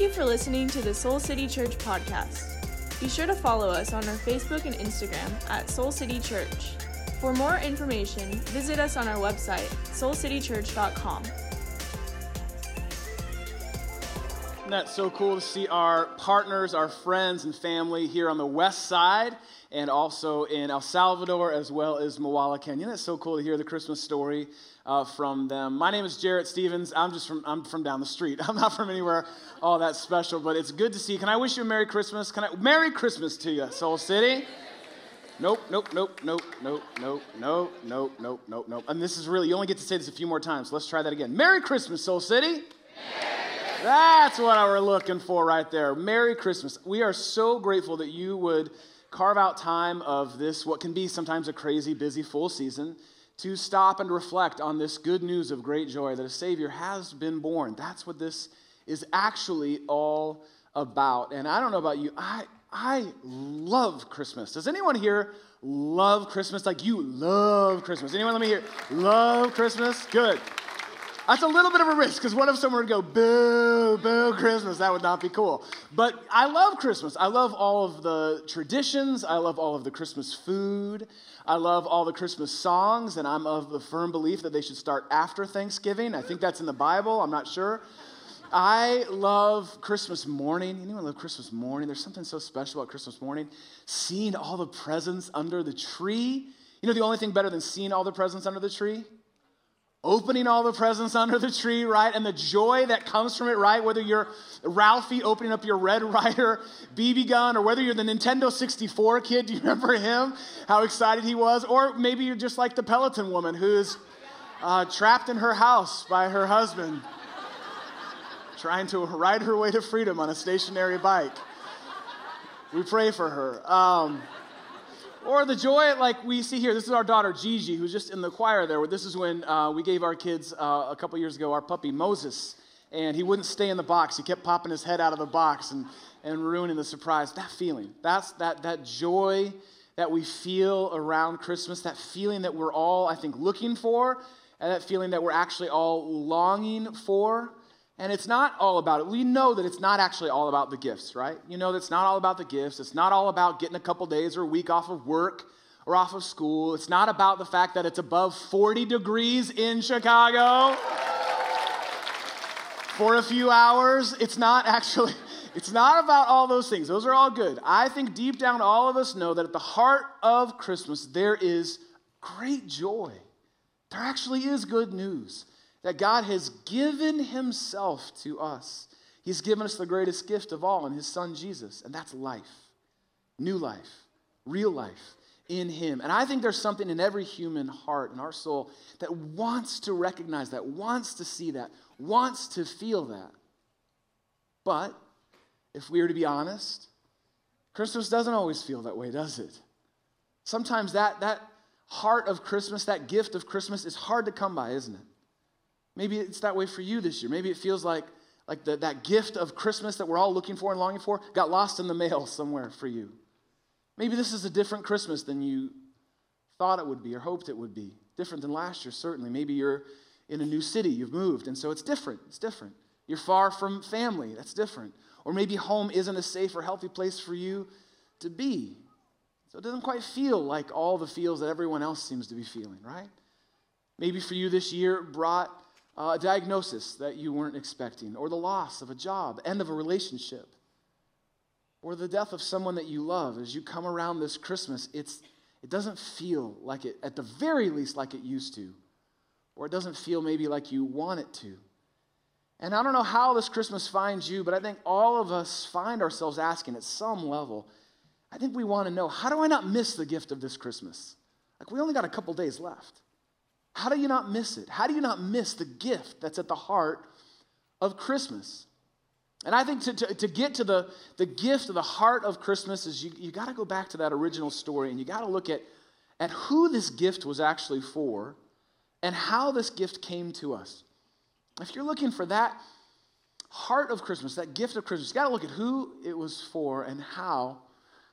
Thank you for listening to the Soul City Church podcast. Be sure to follow us on our Facebook and Instagram at Soul City Church. For more information, visit us on our website, soulcitychurch.com. Isn't that so cool to see our partners, our friends, and family here on the west side and also in El Salvador as well as Moala, Kenya? That's so cool to hear the Christmas story uh, from them. My name is Jarrett Stevens. I'm just from, I'm from down the street. I'm not from anywhere all that special, but it's good to see. Can I wish you a Merry Christmas? Can I, Merry Christmas to you, Soul City. Nope, nope, nope, nope, nope, nope, nope, nope, nope, nope, nope. And this is really, you only get to say this a few more times. Let's try that again. Merry Christmas, Soul City. That's what I were looking for right there. Merry Christmas. We are so grateful that you would carve out time of this, what can be sometimes a crazy, busy, full season, to stop and reflect on this good news of great joy that a Savior has been born. That's what this is actually all about. And I don't know about you, I, I love Christmas. Does anyone here love Christmas? Like you love Christmas? Anyone let me hear? Love Christmas? Good. That's a little bit of a risk because what if someone would go, boo, boo, Christmas? That would not be cool. But I love Christmas. I love all of the traditions. I love all of the Christmas food. I love all the Christmas songs, and I'm of the firm belief that they should start after Thanksgiving. I think that's in the Bible. I'm not sure. I love Christmas morning. Anyone love Christmas morning? There's something so special about Christmas morning. Seeing all the presents under the tree. You know the only thing better than seeing all the presents under the tree? Opening all the presents under the tree, right? And the joy that comes from it, right? Whether you're Ralphie opening up your Red Ryder BB gun, or whether you're the Nintendo 64 kid, do you remember him? How excited he was? Or maybe you're just like the Peloton woman who's uh, trapped in her house by her husband, trying to ride her way to freedom on a stationary bike. We pray for her. Um, or the joy, like we see here, this is our daughter Gigi, who's just in the choir there. This is when uh, we gave our kids uh, a couple years ago our puppy Moses, and he wouldn't stay in the box. He kept popping his head out of the box and, and ruining the surprise. That feeling, that's that, that joy that we feel around Christmas, that feeling that we're all, I think, looking for, and that feeling that we're actually all longing for. And it's not all about it. We know that it's not actually all about the gifts, right? You know that it's not all about the gifts. It's not all about getting a couple days or a week off of work or off of school. It's not about the fact that it's above 40 degrees in Chicago for a few hours. It's not actually, it's not about all those things. Those are all good. I think deep down, all of us know that at the heart of Christmas, there is great joy. There actually is good news that God has given himself to us. He's given us the greatest gift of all in his son Jesus, and that's life. New life, real life in him. And I think there's something in every human heart and our soul that wants to recognize that, wants to see that, wants to feel that. But if we are to be honest, Christmas doesn't always feel that way, does it? Sometimes that, that heart of Christmas, that gift of Christmas, is hard to come by, isn't it? Maybe it's that way for you this year. Maybe it feels like, like the, that gift of Christmas that we're all looking for and longing for got lost in the mail somewhere for you. Maybe this is a different Christmas than you thought it would be or hoped it would be. Different than last year, certainly. Maybe you're in a new city, you've moved, and so it's different. It's different. You're far from family, that's different. Or maybe home isn't a safe or healthy place for you to be. So it doesn't quite feel like all the feels that everyone else seems to be feeling, right? Maybe for you this year brought Uh, a diagnosis that you weren't expecting, or the loss of a job, end of a relationship, or the death of someone that you love. As you come around this Christmas, it's, it doesn't feel like it, at the very least, like it used to, or it doesn't feel maybe like you want it to. And I don't know how this Christmas finds you, but I think all of us find ourselves asking at some level, I think we want to know how do I not miss the gift of this Christmas? Like, we only got a couple days left. How do you not miss it? How do you not miss the gift that's at the heart of Christmas? And I think to, to, to get to the, the gift of the heart of Christmas is you, you got to go back to that original story and you got to look at, at who this gift was actually for and how this gift came to us. If you're looking for that heart of Christmas, that gift of Christmas, you got to look at who it was for and how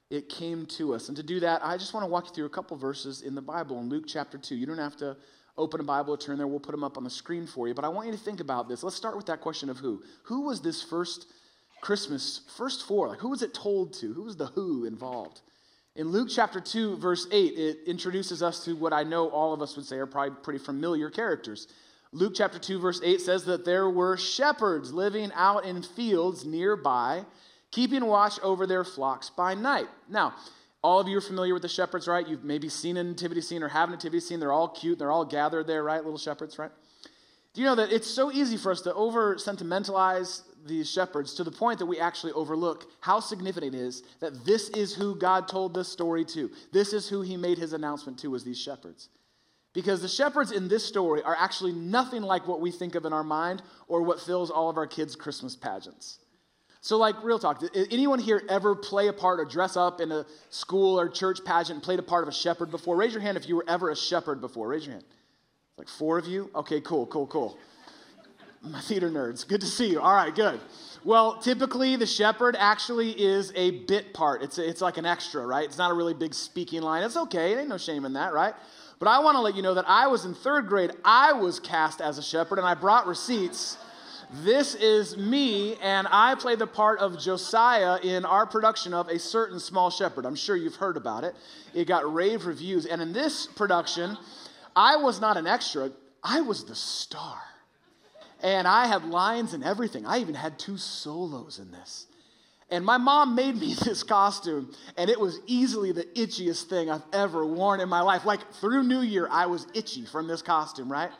it came to us. And to do that, I just want to walk you through a couple verses in the Bible in Luke chapter 2. You don't have to open a Bible turn there. We'll put them up on the screen for you. But I want you to think about this. Let's start with that question of who. Who was this first Christmas first for? Like, who was it told to? Who was the who involved? In Luke chapter 2, verse 8, it introduces us to what I know all of us would say are probably pretty familiar characters. Luke chapter 2, verse 8 says that there were shepherds living out in fields nearby, keeping watch over their flocks by night. Now, all of you are familiar with the shepherds, right? You've maybe seen a nativity scene or have a nativity scene. They're all cute. They're all gathered there, right? Little shepherds, right? Do you know that it's so easy for us to over sentimentalize these shepherds to the point that we actually overlook how significant it is that this is who God told this story to. This is who he made his announcement to was these shepherds. Because the shepherds in this story are actually nothing like what we think of in our mind or what fills all of our kids' Christmas pageants. So, like, real talk, did anyone here ever play a part or dress up in a school or church pageant and played a part of a shepherd before? Raise your hand if you were ever a shepherd before. Raise your hand. Like four of you? Okay, cool, cool, cool my theater nerds. Good to see you. All right, good. Well, typically the shepherd actually is a bit part. It's, a, it's like an extra, right? It's not a really big speaking line. It's okay. Ain't no shame in that, right? But I want to let you know that I was in third grade. I was cast as a shepherd, and I brought receipts. This is me, and I play the part of Josiah in our production of A Certain Small Shepherd. I'm sure you've heard about it. It got rave reviews. And in this production, I was not an extra, I was the star. And I had lines and everything. I even had two solos in this. And my mom made me this costume, and it was easily the itchiest thing I've ever worn in my life. Like through New Year, I was itchy from this costume, right?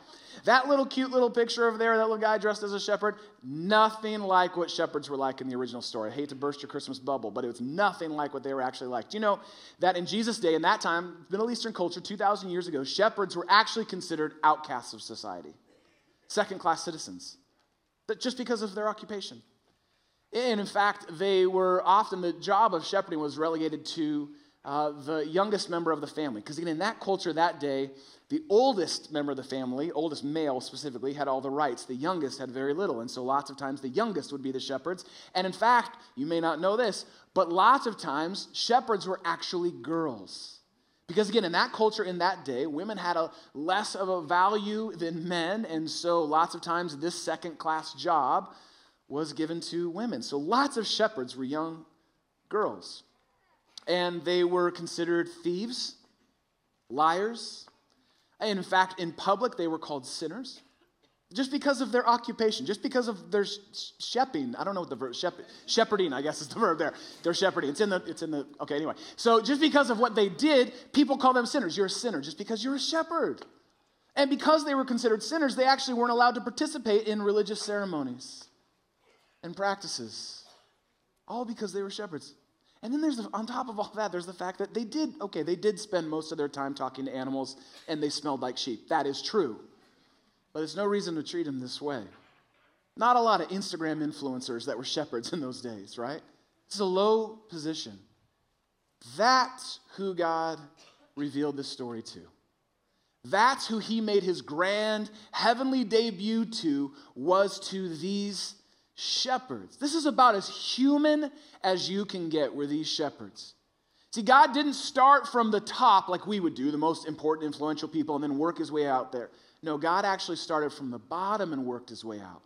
That little cute little picture over there, that little guy dressed as a shepherd, nothing like what shepherds were like in the original story. I hate to burst your Christmas bubble, but it was nothing like what they were actually like. Do you know that in Jesus' day, in that time, Middle Eastern culture, 2,000 years ago, shepherds were actually considered outcasts of society? second class citizens, but just because of their occupation. And in fact, they were often, the job of shepherding was relegated to uh, the youngest member of the family. Because again, in that culture that day, the oldest member of the family, oldest male specifically, had all the rights. The youngest had very little. And so lots of times the youngest would be the shepherds. And in fact, you may not know this, but lots of times shepherds were actually girls. Because again, in that culture, in that day, women had a less of a value than men, and so lots of times this second class job was given to women. So lots of shepherds were young girls. And they were considered thieves, liars. And in fact, in public, they were called sinners. Just because of their occupation, just because of their shepherding. I don't know what the verb, shep- shepherding, I guess is the verb there. They're shepherding. It's in the, it's in the, okay, anyway. So just because of what they did, people call them sinners. You're a sinner just because you're a shepherd. And because they were considered sinners, they actually weren't allowed to participate in religious ceremonies and practices. All because they were shepherds. And then there's, the, on top of all that, there's the fact that they did, okay, they did spend most of their time talking to animals and they smelled like sheep. That is true. But there's no reason to treat him this way. Not a lot of Instagram influencers that were shepherds in those days, right? It's a low position. That's who God revealed this story to. That's who he made his grand heavenly debut to, was to these shepherds. This is about as human as you can get, were these shepherds. See, God didn't start from the top like we would do, the most important, influential people, and then work his way out there. No, God actually started from the bottom and worked his way out.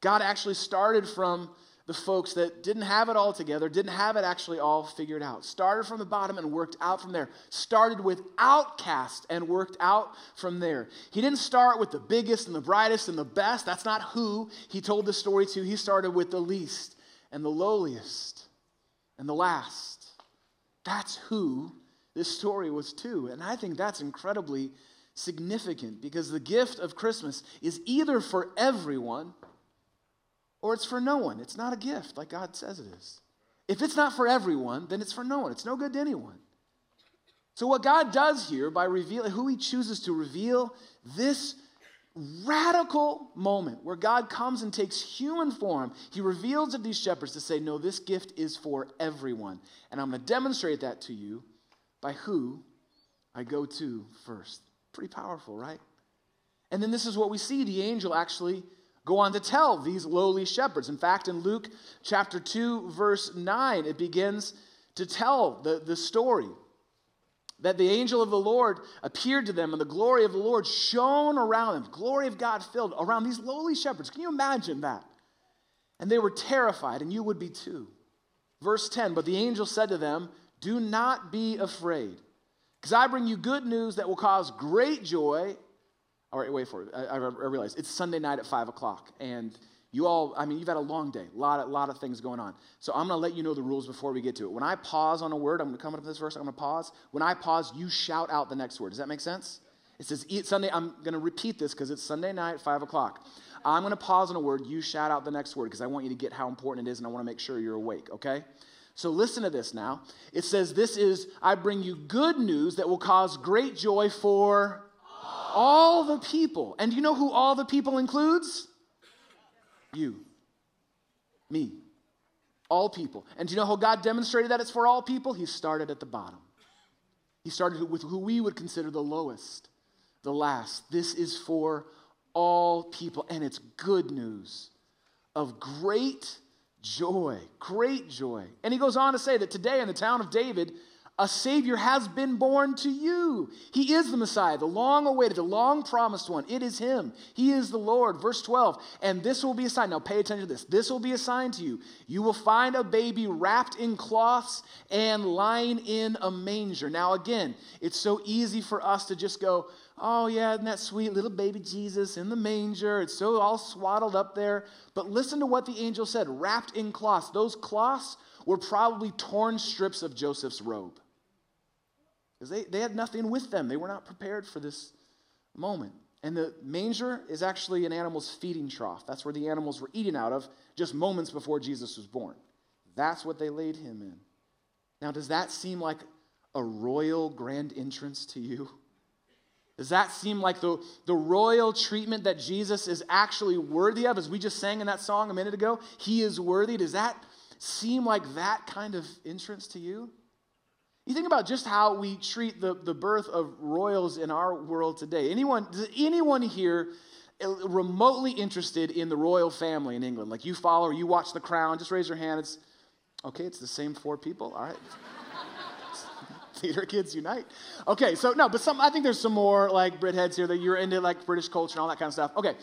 God actually started from the folks that didn't have it all together, didn't have it actually all figured out. Started from the bottom and worked out from there. Started with outcast and worked out from there. He didn't start with the biggest and the brightest and the best. That's not who he told the story to. He started with the least and the lowliest and the last. That's who this story was to. And I think that's incredibly significant because the gift of Christmas is either for everyone or it's for no one. It's not a gift like God says it is. If it's not for everyone, then it's for no one. It's no good to anyone. So, what God does here by revealing who He chooses to reveal this radical moment where God comes and takes human form, He reveals to these shepherds to say, No, this gift is for everyone. And I'm going to demonstrate that to you by who I go to first. Pretty powerful, right? And then this is what we see the angel actually go on to tell these lowly shepherds. In fact, in Luke chapter 2, verse 9, it begins to tell the, the story that the angel of the Lord appeared to them, and the glory of the Lord shone around them. Glory of God filled around these lowly shepherds. Can you imagine that? and they were terrified, and you would be too. Verse 10 But the angel said to them, Do not be afraid, because I bring you good news that will cause great joy. All right, wait for it. I, I realize it's Sunday night at 5 o'clock, and you all, I mean, you've had a long day, a lot, a lot of things going on. So I'm going to let you know the rules before we get to it. When I pause on a word, I'm going to come up to this verse, I'm going to pause. When I pause, you shout out the next word. Does that make sense? It says, eat Sunday. I'm going to repeat this because it's Sunday night, 5 o'clock. I'm going to pause on a word. You shout out the next word because I want you to get how important it is and I want to make sure you're awake, okay? So listen to this now. It says, This is, I bring you good news that will cause great joy for all the people. And you know who all the people includes? You, me, all people. And do you know how God demonstrated that it's for all people? He started at the bottom. He started with who we would consider the lowest, the last. This is for all people, and it's good news of great joy, great joy. And he goes on to say that today in the town of David, a Savior has been born to you. He is the Messiah, the long awaited, the long promised one. It is Him. He is the Lord. Verse 12. And this will be a sign. Now pay attention to this. This will be a sign to you. You will find a baby wrapped in cloths and lying in a manger. Now, again, it's so easy for us to just go, oh, yeah, isn't that sweet little baby Jesus in the manger? It's so all swaddled up there. But listen to what the angel said wrapped in cloths. Those cloths were probably torn strips of Joseph's robe because they, they had nothing with them. They were not prepared for this moment. And the manger is actually an animal's feeding trough. That's where the animals were eating out of just moments before Jesus was born. That's what they laid him in. Now, does that seem like a royal grand entrance to you? Does that seem like the, the royal treatment that Jesus is actually worthy of? As we just sang in that song a minute ago, he is worthy. Does that seem like that kind of entrance to you? You think about just how we treat the, the birth of royals in our world today. Anyone, does anyone here uh, remotely interested in the royal family in England? Like you follow you watch The Crown, just raise your hand. It's okay, it's the same four people. All right. Theater Kids Unite. Okay, so no, but some I think there's some more like Brit heads here that you're into like British culture and all that kind of stuff. Okay,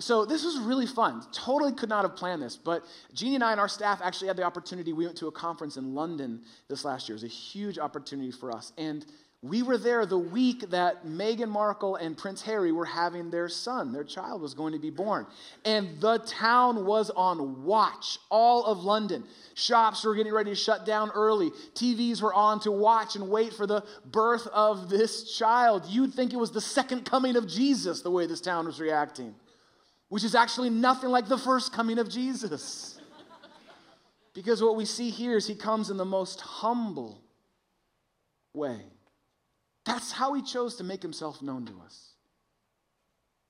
so this was really fun. Totally could not have planned this, but Jeannie and I and our staff actually had the opportunity. We went to a conference in London this last year. It was a huge opportunity for us, and we were there the week that Meghan Markle and Prince Harry were having their son. Their child was going to be born. And the town was on watch, all of London. Shops were getting ready to shut down early. TVs were on to watch and wait for the birth of this child. You'd think it was the second coming of Jesus, the way this town was reacting, which is actually nothing like the first coming of Jesus. because what we see here is he comes in the most humble way. That's how he chose to make himself known to us.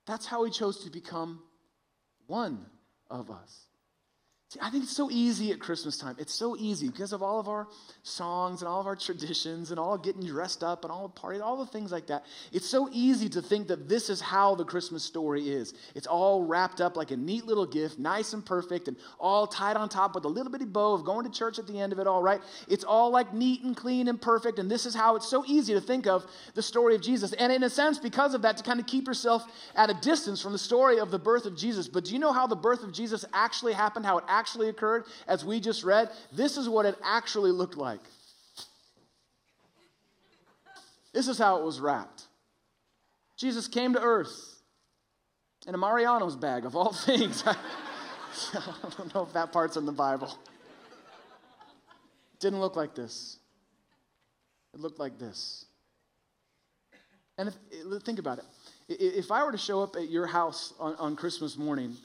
That's how he chose to become one of us. See, I think it's so easy at Christmas time. It's so easy because of all of our songs and all of our traditions and all getting dressed up and all the parties, all the things like that. It's so easy to think that this is how the Christmas story is. It's all wrapped up like a neat little gift, nice and perfect, and all tied on top with a little bitty bow of going to church at the end of it all, right? It's all like neat and clean and perfect, and this is how it's so easy to think of the story of Jesus. And in a sense, because of that, to kind of keep yourself at a distance from the story of the birth of Jesus. But do you know how the birth of Jesus actually happened, how it actually actually occurred, as we just read, this is what it actually looked like. This is how it was wrapped. Jesus came to earth in a Mariano's bag, of all things. I don't know if that part's in the Bible. It didn't look like this. It looked like this. And if, think about it. If I were to show up at your house on, on Christmas morning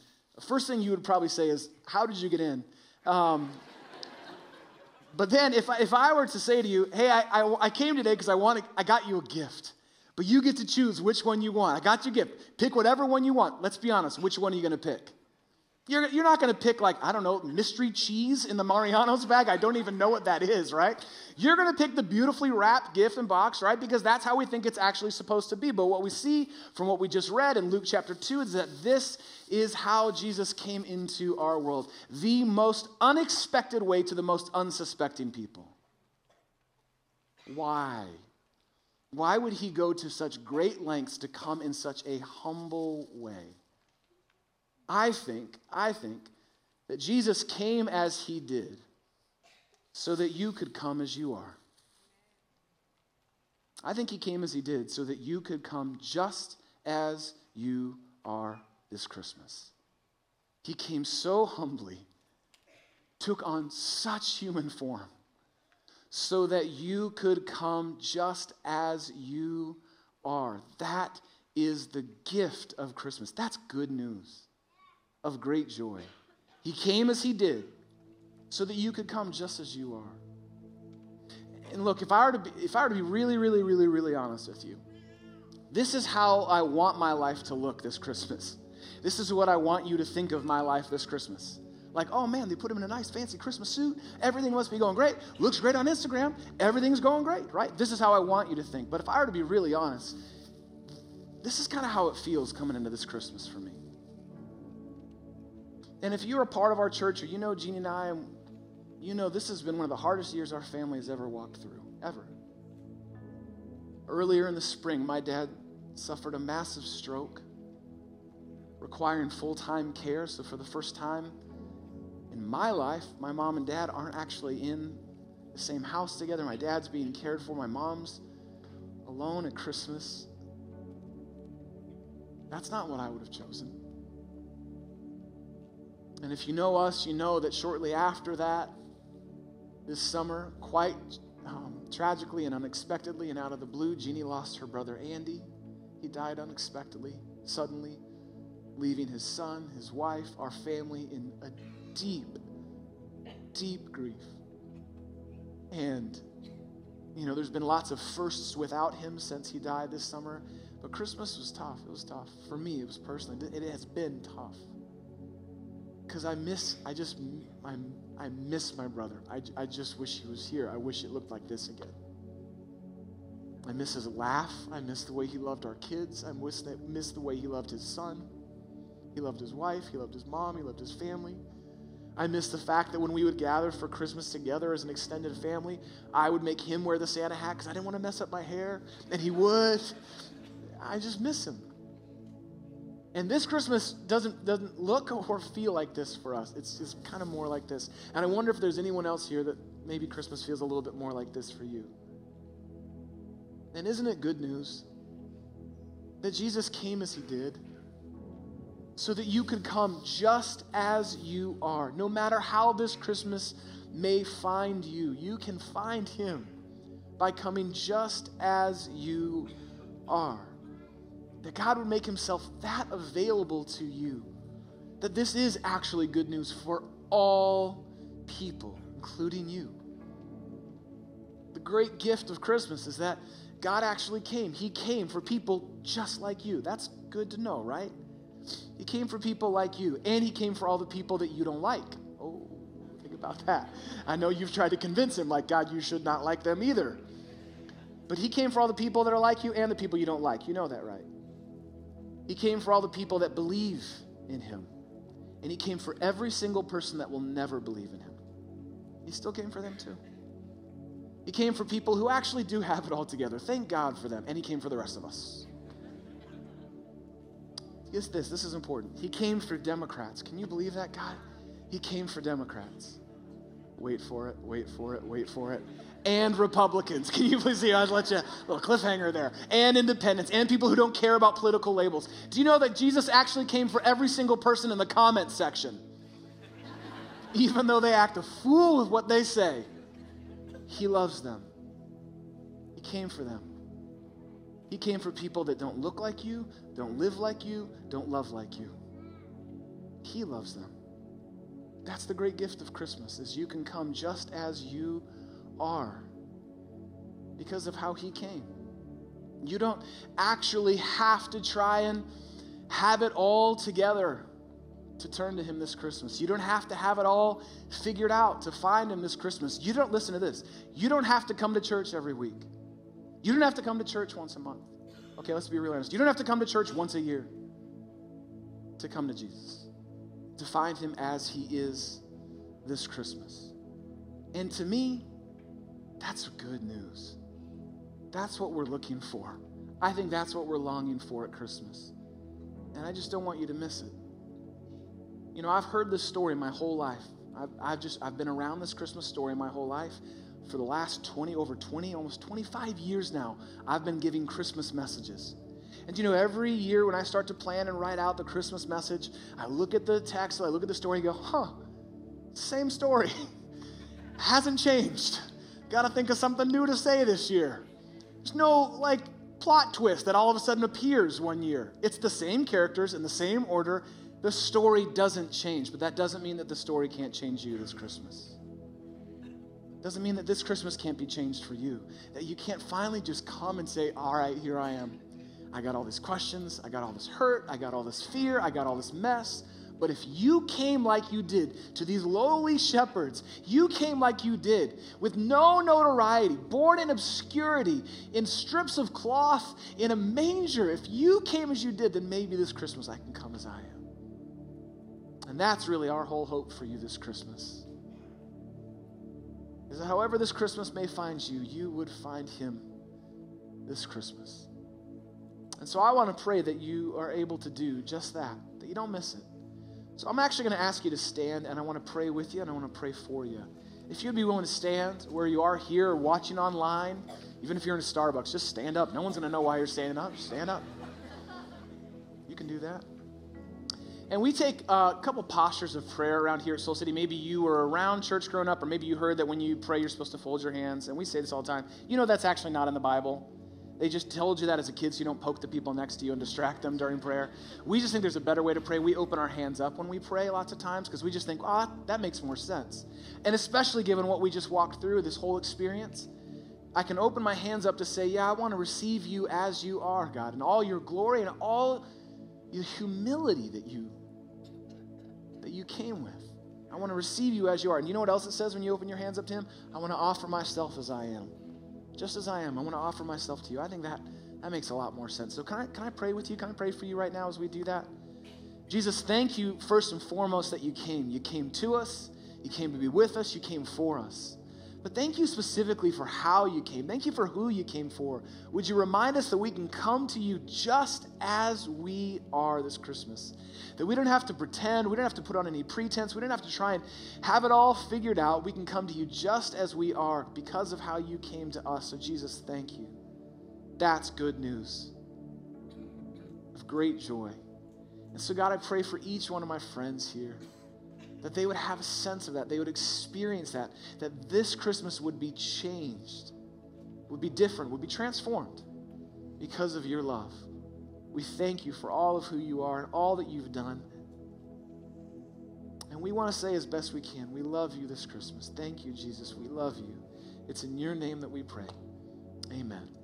first thing you would probably say is, How did you get in? Um, but then if I, if I were to say to you, Hey, I, I, I came today because I, wanted, I got you a gift, but you get to choose which one you want. I got your gift. Pick whatever one you want. Let's be honest, which one are you going to pick? You're, you're not going to pick, like, I don't know, mystery cheese in the Mariano's bag. I don't even know what that is, right? You're going to pick the beautifully wrapped gift and box, right? Because that's how we think it's actually supposed to be. But what we see from what we just read in Luke chapter 2 is that this is how Jesus came into our world the most unexpected way to the most unsuspecting people. Why? Why would he go to such great lengths to come in such a humble way? I think, I think that Jesus came as he did so that you could come as you are. I think he came as he did so that you could come just as you are this Christmas. He came so humbly, took on such human form, so that you could come just as you are. That is the gift of Christmas. That's good news of great joy. He came as he did so that you could come just as you are. And look, if I were to be, if I were to be really, really, really, really honest with you, this is how I want my life to look this Christmas. This is what I want you to think of my life this Christmas. Like, oh man, they put him in a nice fancy Christmas suit. Everything must be going great. Looks great on Instagram. Everything's going great, right? This is how I want you to think. But if I were to be really honest, this is kind of how it feels coming into this Christmas for me. And if you're a part of our church or you know Jeannie and I, you know this has been one of the hardest years our family has ever walked through, ever. Earlier in the spring, my dad suffered a massive stroke requiring full time care. So, for the first time in my life, my mom and dad aren't actually in the same house together. My dad's being cared for, my mom's alone at Christmas. That's not what I would have chosen. And if you know us, you know that shortly after that, this summer, quite um, tragically and unexpectedly and out of the blue, Jeannie lost her brother Andy. He died unexpectedly, suddenly, leaving his son, his wife, our family in a deep, deep grief. And, you know, there's been lots of firsts without him since he died this summer. But Christmas was tough. It was tough. For me, it was personally, it has been tough. Because I miss, I just, I, I miss my brother. I, I just wish he was here. I wish it looked like this again. I miss his laugh. I miss the way he loved our kids. I miss, miss the way he loved his son. He loved his wife. He loved his mom. He loved his family. I miss the fact that when we would gather for Christmas together as an extended family, I would make him wear the Santa hat because I didn't want to mess up my hair, and he would. I just miss him. And this Christmas doesn't, doesn't look or feel like this for us. It's just kind of more like this. And I wonder if there's anyone else here that maybe Christmas feels a little bit more like this for you. And isn't it good news that Jesus came as he did so that you could come just as you are? No matter how this Christmas may find you, you can find him by coming just as you are that God would make himself that available to you. That this is actually good news for all people, including you. The great gift of Christmas is that God actually came. He came for people just like you. That's good to know, right? He came for people like you, and He came for all the people that you don't like. Oh, think about that. I know you've tried to convince Him, like, God, you should not like them either. But He came for all the people that are like you and the people you don't like. You know that, right? He came for all the people that believe in him. And he came for every single person that will never believe in him. He still came for them too. He came for people who actually do have it all together. Thank God for them. And he came for the rest of us. Get this, this is important. He came for Democrats. Can you believe that, God? He came for Democrats. Wait for it, wait for it, wait for it and Republicans. Can you please see? I'll let you a little cliffhanger there. And independents and people who don't care about political labels. Do you know that Jesus actually came for every single person in the comment section? Even though they act a fool with what they say, He loves them. He came for them. He came for people that don't look like you, don't live like you, don't love like you. He loves them. That's the great gift of Christmas is you can come just as you are because of how he came. You don't actually have to try and have it all together to turn to him this Christmas. You don't have to have it all figured out to find him this Christmas. You don't listen to this. You don't have to come to church every week. You don't have to come to church once a month. Okay, let's be real honest. You don't have to come to church once a year to come to Jesus, to find him as he is this Christmas. And to me, that's good news. That's what we're looking for. I think that's what we're longing for at Christmas. And I just don't want you to miss it. You know, I've heard this story my whole life. I've, I've just I've been around this Christmas story my whole life. For the last 20, over 20, almost 25 years now, I've been giving Christmas messages. And you know, every year when I start to plan and write out the Christmas message, I look at the text, I look at the story and go, huh, same story. Hasn't changed. Got to think of something new to say this year. There's no like plot twist that all of a sudden appears one year. It's the same characters in the same order. The story doesn't change, but that doesn't mean that the story can't change you this Christmas. Doesn't mean that this Christmas can't be changed for you. That you can't finally just come and say, All right, here I am. I got all these questions. I got all this hurt. I got all this fear. I got all this mess. But if you came like you did to these lowly shepherds, you came like you did with no notoriety, born in obscurity, in strips of cloth, in a manger, if you came as you did, then maybe this Christmas I can come as I am. And that's really our whole hope for you this Christmas. Is that however this Christmas may find you, you would find him this Christmas. And so I want to pray that you are able to do just that, that you don't miss it. So I'm actually going to ask you to stand, and I want to pray with you, and I want to pray for you. If you'd be willing to stand where you are here watching online, even if you're in a Starbucks, just stand up. No one's going to know why you're standing up. stand up. You can do that. And we take a couple postures of prayer around here at Soul City. Maybe you were around church growing up, or maybe you heard that when you pray, you're supposed to fold your hands. And we say this all the time. You know that's actually not in the Bible. They just told you that as a kid so you don't poke the people next to you and distract them during prayer. We just think there's a better way to pray. We open our hands up when we pray lots of times because we just think, oh, that makes more sense. And especially given what we just walked through, this whole experience, I can open my hands up to say, yeah, I want to receive you as you are, God, and all your glory and all your humility that you that you came with. I want to receive you as you are. And you know what else it says when you open your hands up to him? I want to offer myself as I am just as I am. I want to offer myself to you. I think that that makes a lot more sense. So can I can I pray with you? Can I pray for you right now as we do that? Jesus, thank you first and foremost that you came. You came to us. You came to be with us. You came for us. But thank you specifically for how you came. Thank you for who you came for. Would you remind us that we can come to you just as we are this Christmas? That we don't have to pretend, we don't have to put on any pretense, we don't have to try and have it all figured out. We can come to you just as we are because of how you came to us. So, Jesus, thank you. That's good news of great joy. And so, God, I pray for each one of my friends here that they would have a sense of that. They would experience that. That this Christmas would be changed, would be different, would be transformed because of your love. We thank you for all of who you are and all that you've done. And we want to say as best we can, we love you this Christmas. Thank you, Jesus. We love you. It's in your name that we pray. Amen.